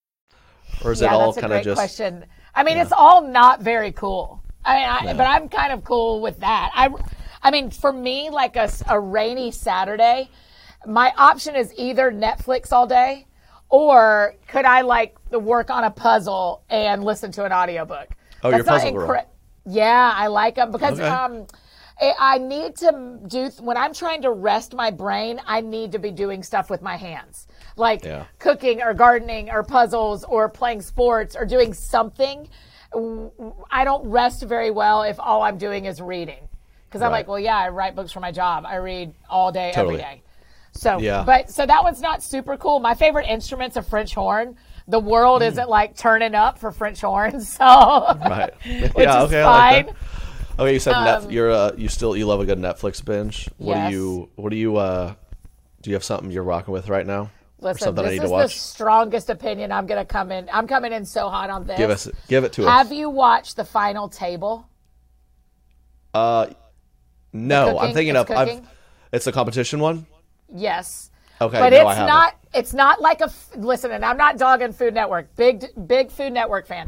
Or is yeah, it all that's a kind of great just? question. I mean, it's all not very cool. I mean, I, Yeah. but I'm kind of cool with that. I, I mean, for me, like a, a rainy Saturday, my option is either Netflix all day, or could I like work on a puzzle and listen to an audiobook? Oh, you're not puzzle girl. Yeah, I like them because Okay. um, I I need to do when I'm trying to rest my brain. I need to be doing stuff with my hands, like Yeah. cooking or gardening or puzzles or playing sports or doing something. I don't rest very well if all I'm doing is reading. Because I'm like, well, yeah, I write books for my job. I read all day, Totally. every day. So, Yeah. but so that one's not super cool. My favorite instrument's a French horn. The world isn't like turning up for French horns, so Right. which yeah. is Okay. I like fine. Okay, you said Um, you're uh, you still you love a good Netflix binge. What Yes. do you what do you uh do you have something you're rocking with right now? Listen, something I this need is to watch? the strongest opinion I'm going to come in. I'm coming in so hot on this. Give us give it to Have us. Have you watched the final table? Uh, no, I'm thinking of I've, it's a competition one. Yes. Okay, but no, it's I haven't. It's not like a. Listen, and I'm not dogging Food Network. Big, big Food Network fan.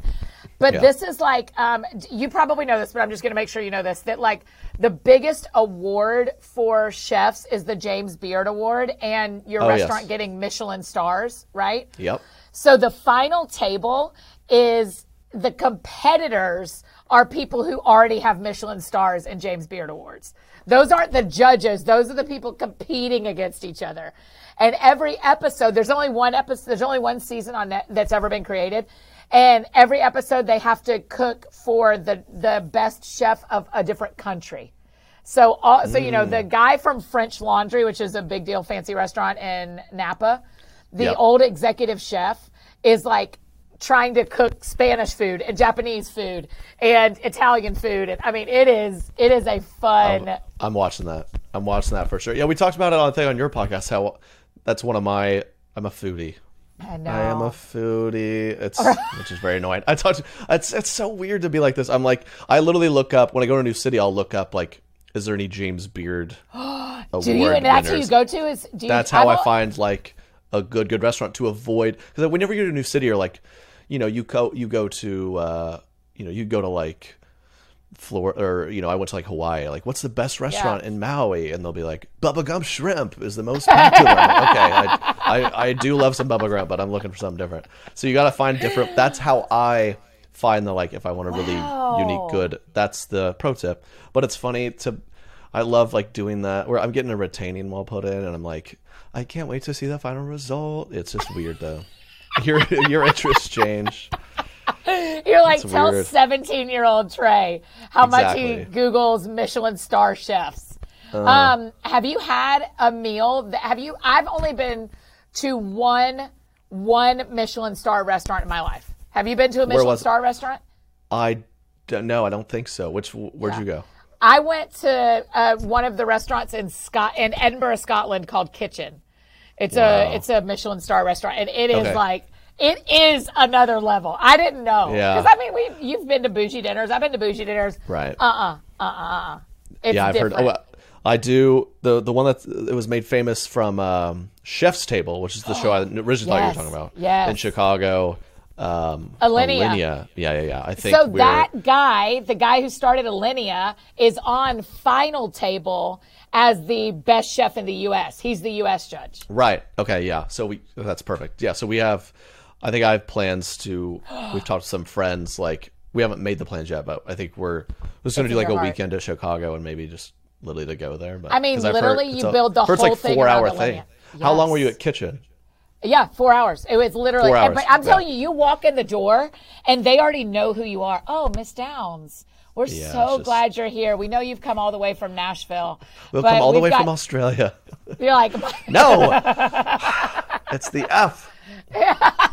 But Yeah. this is like, um, you probably know this, but I'm just going to make sure you know this. That like the biggest award for chefs is the James Beard Award, and your Oh, yes. restaurant getting Michelin stars, right? Yep. So the final table is the competitors are people who already have Michelin stars and James Beard awards. Those aren't the judges. Those are the people competing against each other. And every episode, there's only one episode, there's only one season on net that's ever been created. And every episode they have to cook for the, the best chef of a different country. So, all, so you know, the mm. guy from French Laundry, which is a big deal fancy restaurant in Napa, the Yep. old executive chef is like trying to cook Spanish food and Japanese food and Italian food. And I mean, it is it is a fun. I'm watching that. I'm watching that for sure. Yeah, we talked about it on the thing on your podcast. How that's one of my. I'm a foodie. I know. I am a foodie. It's which is very annoying. I talked. It's it's so weird to be like this. I'm like I literally look up when I go to a new city. I'll look up like, is there any James Beard award do you? And that's who you go to? Is you, That's how I don't- find like a good good restaurant to avoid because whenever you're to a new city or like, you know, you go you go to uh, you know you go to like. Florida, or you know, I went to like Hawaii. Like, what's the best restaurant in Maui? And they'll be like, Bubba Gump Shrimp is the most popular. Okay, I, I, I do love some Bubba Gump, but I'm looking for something different. So you got to find different. That's how I find the like if I want a really unique good. That's the pro tip. But it's funny to. I love like doing that where I'm getting a retaining wall put in, and I'm like, I can't wait to see the final result. It's just weird though. Your your interests change. You're like, That's tell 17 year old Trey how much he Googles Michelin star chefs. Uh. um, have you had a meal that have you? I've only been to one one Michelin star restaurant in my life. Have you been to a Michelin was it? star restaurant? I don't know. I don't think so. Which where'd you go? I went to uh, one of the restaurants in Scot in Edinburgh, Scotland, called Kitchin. It's Wow. a it's a Michelin star restaurant, and it is Okay. like it is another level. I didn't know Yeah. because I mean we you've been to bougie dinners. I've been to bougie dinners. Right. Uh uh uh uh. Yeah, I've different. heard. Oh, I do the the one that it was made famous from um, Chef's Table, which is the show I originally thought you were talking about. yes. In Chicago. Um, Alinea. Alinea. Yeah, yeah, yeah. I think so we're that guy, the guy who started Alinea, is on final table as the best chef in the U.S. He's the U.S. judge. right. Okay, yeah. So we that's perfect. Yeah. So we have. I think I have plans to. We've talked to some friends. Like we haven't made the plans yet, but I think we're just going to do like a heart. weekend to Chicago and maybe just literally to go there. But I mean, literally, you a- build the I've heard it's whole like thing four hour thing. Alinea. How long were you at Kitchin? Yeah, four hours. It was literally. Four hours, But I'm telling you, you walk in the door and they already know who you are. Oh, Miss Downs. We're Yeah, so just- glad you're here. We know you've come all the way from Nashville. We'll come all the way got- from Australia. You're like, No, it's the F. it's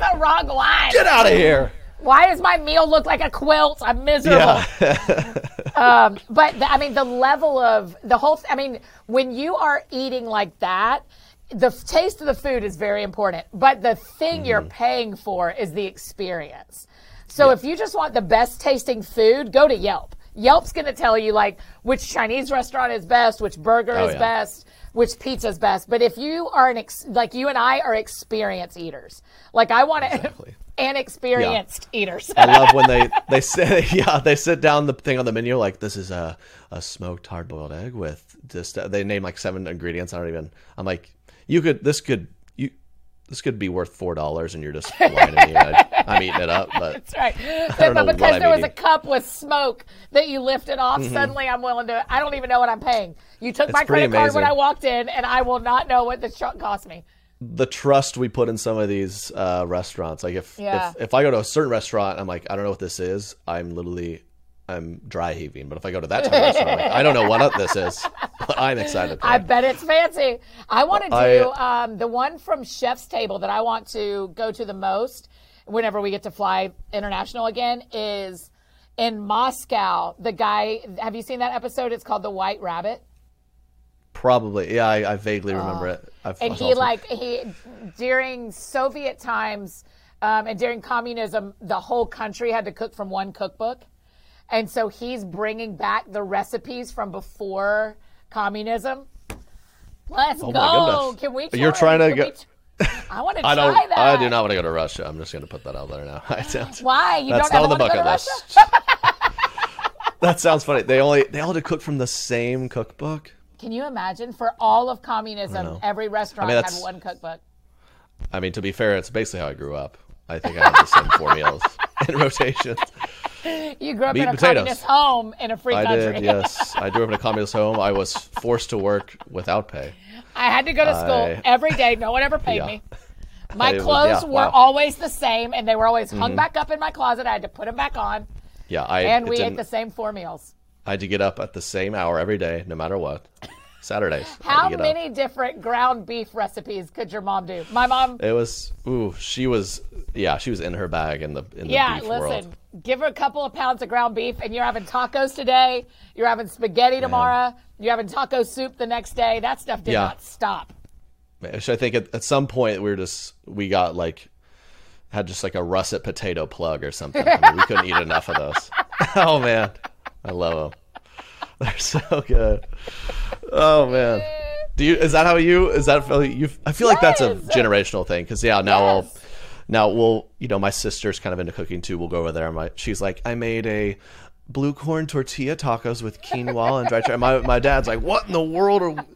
the wrong line. Get out of here. Why does my meal look like a quilt? I'm miserable. um, but the, I mean, the level of the whole. I mean, when you are eating like that, the taste of the food is very important. But the thing you're paying for is the experience. So if you just want the best tasting food, go to Yelp. Yelp's going to tell you like which Chinese restaurant is best, which burger Oh, is yeah. best, which pizza is best. But if you are an ex- like you and I are experience eaters, like I want to. Exactly. and experienced eaters. I love when they they say yeah they sit down the thing on the menu like this is a a smoked hard boiled egg with just uh, they name like seven ingredients. I don't even. I'm like you could this could this could be worth four dollars and you're just lying to me. I, I'm eating it up, but That's right. But, know but what because I'm there was a cup with smoke that you lifted off, Mhm. suddenly I'm willing to. I don't even know what I'm paying. You took It's my credit card when. I walked in, and I will not know what this truck cost me. the trust we put in some of these uh, restaurants. Like if, Yeah. if if I go to a certain restaurant, I'm like, I don't know what this is. I'm literally I'm dry heaving. But if I go to that type of restaurant, I'm like, I don't know what this is, but I'm excited. I it. bet it's fancy. I want to I- do um, the one from Chef's Table that I want to go to the most whenever we get to fly international again is in Moscow. The guy, have you seen that episode? It's called The White Rabbit. Probably, yeah. I, I vaguely remember it. I've, and he like he during Soviet times um, and during communism, the whole country had to cook from one cookbook, and so he's bringing back the recipes from before communism. Let's Oh go! Can we? You're trying to get. I want to I try don't. that. I do not want to go to Russia. I'm just going to put that out there now. Why? You That's don't not on the bucket list. that sounds funny. They only they all had to cook from the same cookbook. Can you imagine for all of communism, every restaurant I mean, had one cookbook? I mean, to be fair, it's basically how I grew up. I think I had the same four meals in rotation. You grew up Meat in a potatoes. communist home in a free I country. did, yes. I grew up in a communist home. I was forced to work without pay. I had to go to school I- every day. No one ever paid Yeah. me. My It was- clothes yeah, were wow. always the same, and they were always hung Mhm. back up in my closet. I had to put them back on, Yeah, I and we ate the same four meals. I had to get up at the same hour every day, no matter what. Saturdays. I had to How get up. many different ground beef recipes could your mom do? My mom, It was ooh, she was yeah, she was in her bag in the in the yeah, beef listen, world. give her a couple of pounds of ground beef, and you're having tacos today. You're having spaghetti tomorrow. You're having taco soup the next day. That stuff did Yeah. not stop. I think at, at some point we were just we got like had just like a russet potato plug or something. I mean, we couldn't eat enough of those. oh man, I love them. They're so good. Oh man, do you? Is that how you? Is that you? I feel like that's a generational thing because yeah, now I'll now we'll you know my sister's kind of into cooking too. We'll go over there. and My she's like I made a blue corn tortilla tacos with quinoa and dry cherry. My my dad's like what in the world are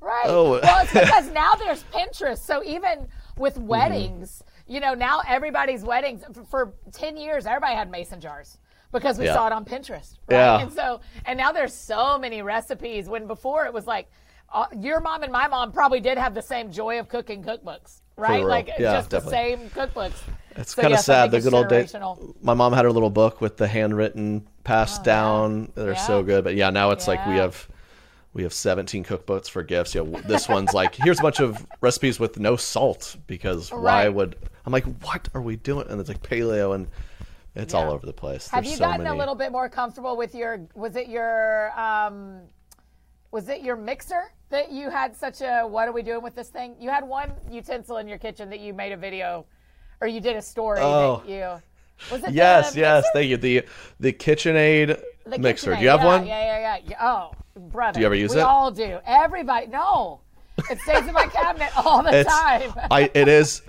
Right. Oh. well, it's because now there's Pinterest. So even with mm-hmm. weddings, you know, now everybody's weddings for, for 10 years, everybody had mason jars because we Yeah. saw it on Pinterest. Right. Yeah. And so, and now there's so many recipes when before it was like, uh, your mom and my mom probably did have the same joy of cooking cookbooks, right? Like Yeah, just definitely. the same cookbooks. It's So kind of yes, sad. The good old days. My mom had her little book with the handwritten passed down. They're so good. But yeah, now it's like we have we have 17 cookbooks for gifts. Yeah, this one's like here's a bunch of recipes with no salt because why would I'm like what are we doing? And it's like paleo and it's all over the place. Have There's you gotten a little bit more comfortable with your? Was it your? Um, was it your mixer that you had such a? What are we doing with this thing? You had one utensil in your kitchen that you made a video, or you did a story Oh. that you. Was it? Yes, the yes, thank you. The the KitchenAid The mixer. KitchenAid, Do you have yeah, one? Yeah, yeah, yeah, yeah. Oh, brother. Do you ever use we it? all do. Everybody. No, it stays in my cabinet all the It's- time. I it is.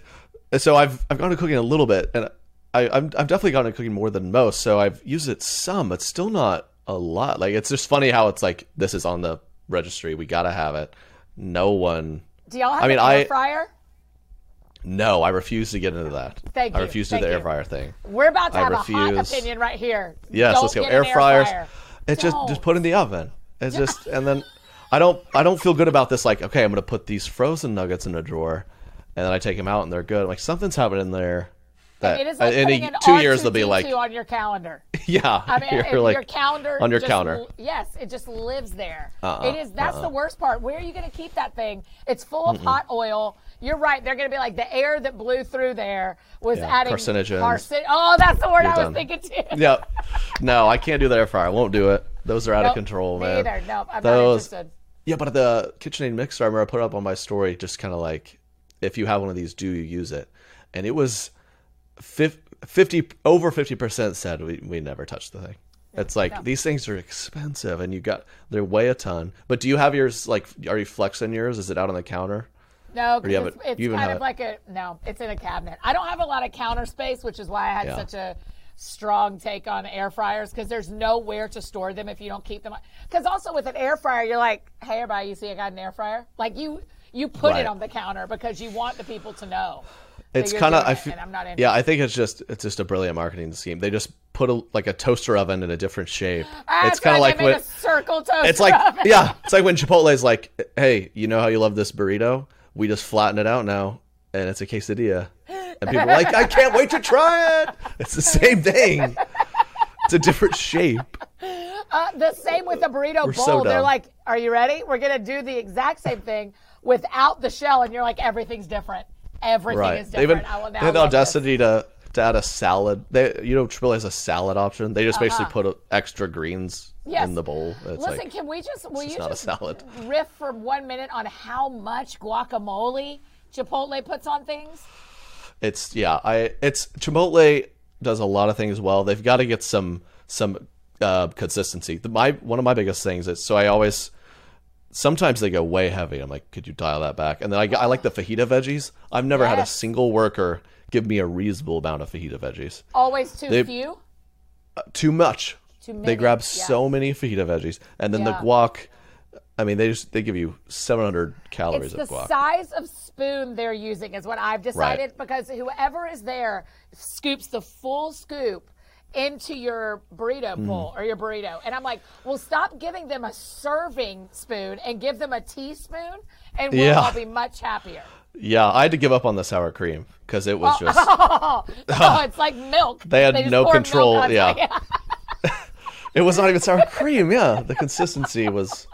So I've I've gone to cooking a little bit, and I I'm, I've definitely gotten to cooking more than most. So I've used it some, but still not a lot. Like it's just funny how it's like this is on the registry. We gotta have it. No one. do y'all have I mean, an air I- fryer? No, I refuse to get into that. Thank you. I refuse to do the air fryer thing. We're about to I have a hot refuse. opinion right here. Yes, Don't let's go. Air an fryers. fryer. It's just Don't. just put in the oven. It's just and then I don't I don't feel good about this. Like okay, I'm gonna put these frozen nuggets in a drawer, and then I take them out and they're good. I'm like something's happening in there. That It is like in a- two years they'll be like on your calendar. yeah. I mean, you're like your calendar on your just counter. yes, it just lives there. Uh-uh, it is. That's uh-uh. the worst part. Where are you going to keep that thing? It's full of Mm-mm. hot oil. You're right. They're going to be like the air that blew through there was Yeah, adding carcinogens. carcin- Oh, that's the word You're I was done. thinking too. yep. No, I can't do the air fryer. I won't do it. Those are out Nope, of control, me man. either. Nope, I'm not interested. Yeah, but the KitchenAid mixer, I remember I put up on my story, just kind of like, if you have one of these, do you use it? And it was 50, over 50% said we, we never touched the thing. It's like, these things are expensive and you got, they weigh a ton. But do you have yours, like, are you flexing yours? Is it out on the counter? No, you it's, it- it's you kind of it- like a no. It's in a cabinet. I don't have a lot of counter space, which is why I had Yeah. such a strong take on air fryers because there's nowhere to store them if you don't keep them. Because also with an air fryer, you're like, hey, everybody, you see, I got an air fryer. Like you, you put Right. it on the counter because you want the people to know. It's kind of I feel, and I'm not yeah I think it's just it's just a brilliant marketing scheme. They just put a like a toaster oven in a different shape. That's it's kind of like they when a circle toaster. it's like oven. yeah, it's like when Chipotle's like, hey, you know how you love this burrito? We just flatten it out now, and it's a quesadilla. And people are like, I can't wait to try it. It's the same thing. It's a different shape. Uh, the same with the burrito We're bowl. so They're like, "Are you ready? We're gonna do the exact same thing without the shell," and you're like, "Everything's different. Everything right. is They even different." I will now they had the this. audacity to to add a salad. They you know Chipotle has a salad option. They just basically put a, extra greens Uh-huh. Yes. in the bowl. It's Listen, like can we just will you not a just salad. riff for one minute on how much guacamole Chipotle puts on things? it's yeah. I it's Chipotle does a lot of things well. They've got to get some some uh, consistency. The, my one of my biggest things is so I always sometimes they go way heavy. I'm like, could you dial that back? And then I, I like the fajita veggies. I've never had a single worker give me a reasonable amount of fajita veggies. Always too They- few. Uh, too much. Too They grab yeah. so many fajita veggies, and then Yeah. the guac. I mean, they just they give you 700 calories It's of the guac. size of spoon they're using is what I've decided because whoever is there scoops the full scoop into your burrito Mm. bowl or your burrito. And I'm like, well, stop giving them a serving spoon and give them a teaspoon and we'll Yeah. all be much happier. yeah, I had to give up on the sour cream because it was just Oh, oh, it's like milk. They had just no control, yeah. it was not even sour cream. Yeah, the consistency was.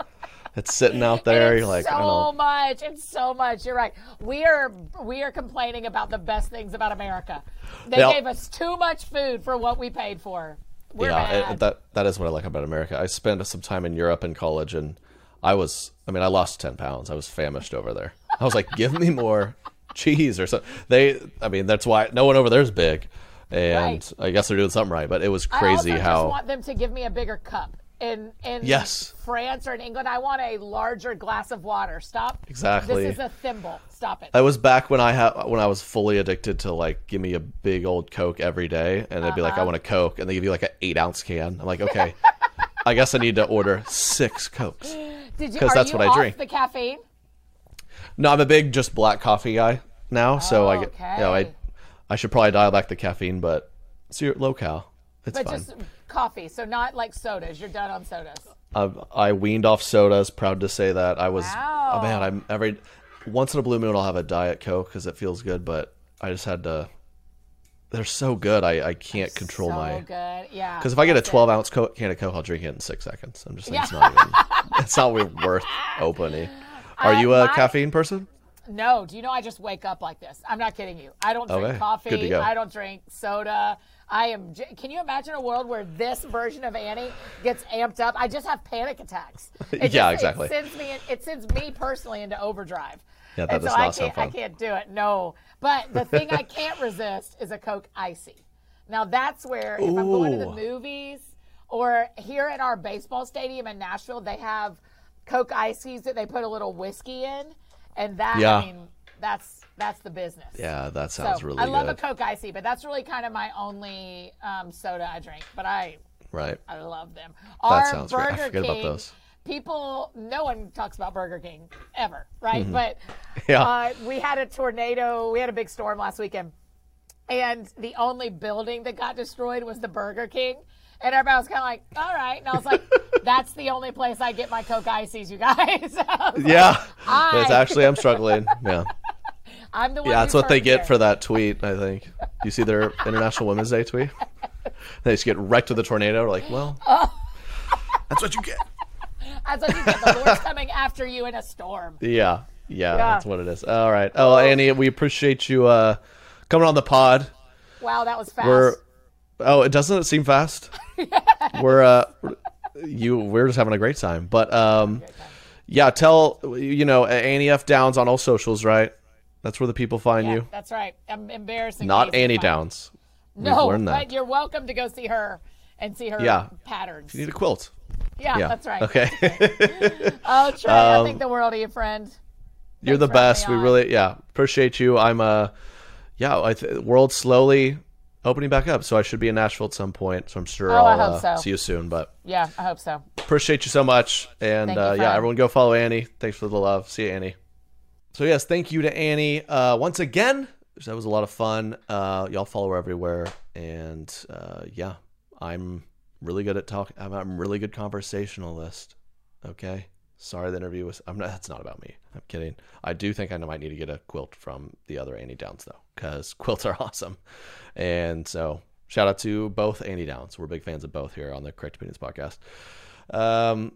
It's sitting out there. It's You're like, so I much. It's so much. You're right. We are we are complaining about the best things about America. They Now- gave us too much food for what we paid for. We're yeah, it- that that is what I like about America. I spent some time in Europe in college, and I was. I mean, I lost ten pounds. I was famished over there. I was like, give me more cheese or something. They. I mean, that's why no one over there is big, and Right. I guess they're doing something right. But it was I crazy also how. just want them to give me a bigger cup. In in Yes. France or in England, I want a larger glass of water. Stop. Exactly. This is a thimble. Stop it. That was back when I had when I was fully addicted to like give me a big old Coke every day, and they'd be like, Uh-huh. "I want a Coke," and they give you like an eight ounce can. I'm like, okay, I guess I need to order six Cokes. Did you? 'cause Are that's you what I drink. The caffeine. No, I'm a big just black coffee guy now, so I get you know I I should probably dial back the caffeine, but it's your low cal. It's But fine. just coffee, so not like sodas. You're done on sodas. I've, I weaned off sodas. Proud to say that I was. Wow. Oh man, I'm every once in a blue moon I'll have a diet coke because it feels good, but I just had to. They're so good. I, I can't control so my. good. Yeah. Because if I get a it. 12 ounce co- can of Coke, I'll drink it in six seconds. I'm just like, Yeah. it's not even. it's not worth opening. Are Uh, you a my- caffeine person? No, do you know I just wake up like this? I'm not kidding you. I don't drink Okay, coffee. good to go. I don't drink soda. I am. j- Can you imagine a world where this version of Annie gets amped up? I just have panic attacks. It Yeah, just- exactly. It sends me. It sends me personally into overdrive. Yeah, that and does so not I can't, I fun. can't do it. No, but the thing I can't resist is a Coke icy. Now that's where if I'm going to the movies or here at our baseball stadium in Nashville, they have Coke ices that they put a little whiskey in, and that Yeah. I mean that's that's the business. Yeah, that sounds so really I love good. a Coke icy, but that's really kind of my only um, soda I drink. But I right. I love them. That Our sounds great. I Burger forget about King, those. People, no one talks about Burger King ever, right? But Mm-hmm. Yeah. uh, we had a tornado. We had a big storm last weekend, and the only building that got destroyed was the Burger King. And everybody was kind of like, "All right," and I was like, "That's the only place I get my Coke ices, you guys." Like, Yeah. It's actually, I'm struggling. Yeah. I'm the one. Yeah, that's what they get for that tweet, I think. You see their International Women's Day tweet? They just get wrecked with a tornado. Like, well, that's what you get. That's what you get. The Lord's coming after you in a storm. Yeah, yeah, Yeah. that's what it is. All right. Oh, Annie, we appreciate you uh, coming on the pod. Wow, that was fast. We're oh, it doesn't it seem fast? We're uh, you we're just having a great time. But um, yeah, tell you know Annie F Downs on all socials, right? That's where the people find Yeah, you. that's right. I'm embarrassing. Not Annie Downs. No, but you're welcome to go see her and see her Yeah. patterns. You need a quilt. yeah, yeah, that's right. Okay. Oh, Trey, I Um, think the world of you, friend. You're the best. We really, yeah, appreciate you. I'm a, yeah, I th- world slowly opening back up, so I should be in Nashville at some point. So I'm sure Oh, I I'll hope uh, so. see you soon. But Yeah, I hope so. appreciate you so much, and you, uh, yeah, everyone go follow Annie. Thanks for the love. See you, Annie. So yes, thank you to Annie uh, once again. That was a lot of fun. Uh, y'all follow her everywhere, and uh, yeah, I'm really good at talking. I'm a really good conversationalist. Okay, sorry the interview was. I'm not. That's not about me. I'm kidding. I do think I might need to get a quilt from the other Annie Downs though, because quilts are awesome. And so shout out to both Annie Downs. We're big fans of both here on the Correct Opinions podcast. Um,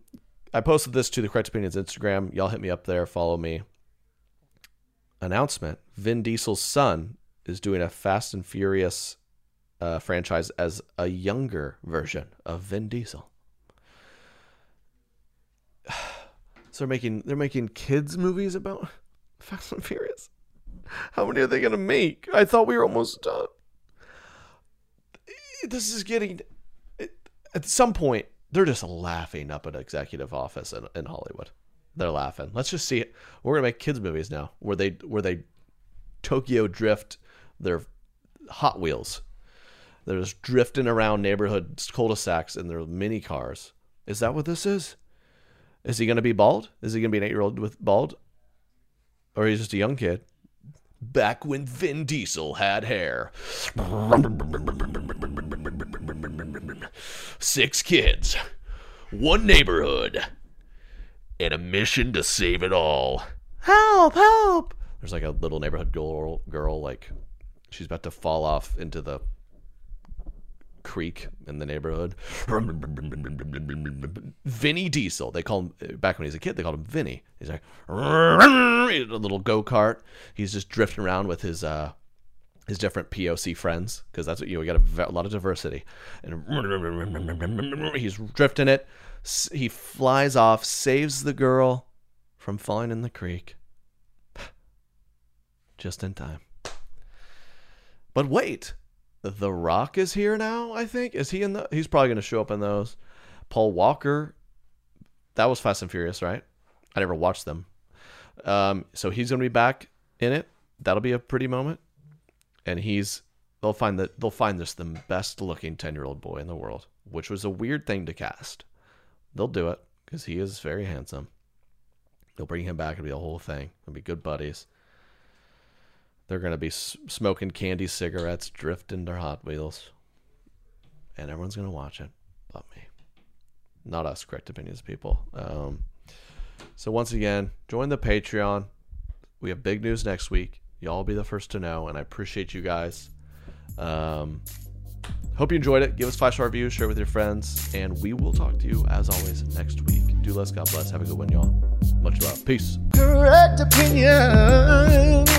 I posted this to the Correct Opinions Instagram. Y'all hit me up there. Follow me announcement Vin Diesel's son is doing a Fast and Furious uh, franchise as a younger version of Vin Diesel. So they're making they're making kids movies about Fast and Furious. How many are they gonna make? I thought we were almost done. This is getting at some point they're just laughing up at executive office in, in Hollywood. They're laughing. Let's just see it. We're gonna make kids movies now where they where they Tokyo drift their Hot Wheels. They're just drifting around neighborhood cul-de-sacs in their mini cars. Is that what this is? Is he gonna be bald? Is he gonna be an eight-year-old with bald? Or he's just a young kid? Back when Vin Diesel had hair. Six kids, one neighborhood, and a mission to save it all. Help, help! There's like a little neighborhood girl, girl like she's about to fall off into the creek in the neighborhood. Vinny Diesel. They call him back when he was a kid. They called him Vinny. He's like a little go kart. He's just drifting around with his uh his different POC friends because that's what you know. We got a, a lot of diversity, and he's drifting it. He flies off, saves the girl from falling in the creek, just in time. But wait, The Rock is here now. I think is he in the? He's probably going to show up in those. Paul Walker, that was Fast and Furious, right? I never watched them. Um, so he's going to be back in it. That'll be a pretty moment. And he's they'll find that they'll find this the best looking ten year old boy in the world, which was a weird thing to cast. They'll do it because he is very handsome. They'll bring him back. It'll be a whole thing. It'll be good buddies. They're going to be smoking candy cigarettes, drifting their Hot Wheels. And everyone's going to watch it but me. Not us, correct opinions people. Um, so, once again, join the Patreon. We have big news next week. Y'all be the first to know, and I appreciate you guys. Um, hope you enjoyed it. Give us five star reviews, share with your friends, and we will talk to you as always next week. Do less, God bless. Have a good one, y'all. Much love. Peace. Correct opinions.